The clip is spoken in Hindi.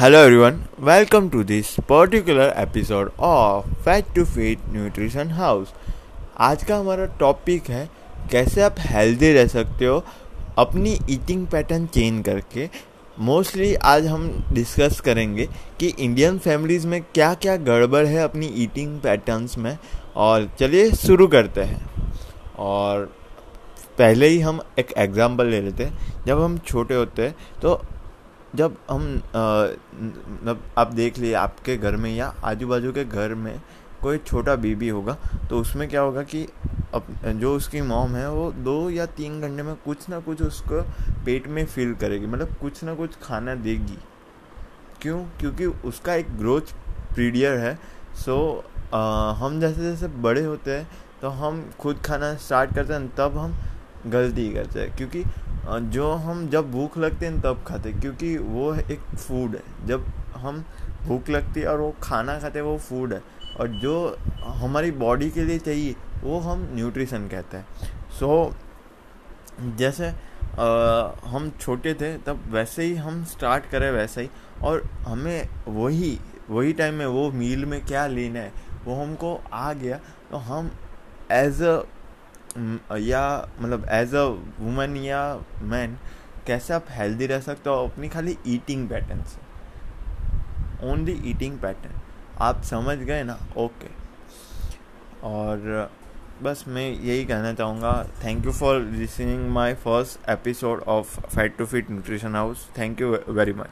Hello everyone, welcome to this particular episode of fat to Fit nutrition house आज का हमारा टॉपिक है कैसे आप हेल्दी रह सकते हो अपनी ईटिंग पैटर्न चेंज करके। मोस्टली आज हम डिस्कस करेंगे कि इंडियन फैमिलीज़ में क्या क्या गड़बड़ है अपनी ईटिंग पैटर्न्स में। और चलिए शुरू करते हैं। और पहले ही हम एक एग्ज़ाम्पल ले लेते हैं। जब हम छोटे होते हैं तो जब हम मतलब आप देख लिए आपके घर में या आजू बाजू के घर में कोई छोटा बेबी होगा तो उसमें क्या होगा कि अब जो उसकी मॉम है वो दो या तीन घंटे में कुछ ना कुछ उसको पेट में फील करेगी मतलब कुछ ना कुछ खाना देगी। क्यों? क्योंकि उसका एक ग्रोथ पीरियड है सो आ, हम जैसे जैसे बड़े होते हैं तो हम खुद खाना स्टार्ट करते हैं तब हम गलती करते हैं। क्योंकि जो हम जब भूख लगते हैं तब खाते क्योंकि वो एक फ़ूड है। जब हम भूख लगती है और वो खाना खाते वो फ़ूड है। और जो हमारी बॉडी के लिए चाहिए वो हम न्यूट्रिशन कहते हैं। सो so, जैसे आ, हम छोटे थे तब वैसे ही हम स्टार्ट करें वैसे ही। और हमें वही वही टाइम में वो मील में क्या लेना है वो हमको आ गया। तो हम एज अ या मतलब एज अ वुमेन या मैन कैसे आप हेल्दी रह सकते हो? अपनी खाली ईटिंग पैटर्न से। ओनली ईटिंग पैटर्न आप समझ गए ना? ओके और, बस मैं यही कहना चाहूँगा। Thank you for listening my first episode of fat to fit nutrition house thank you very much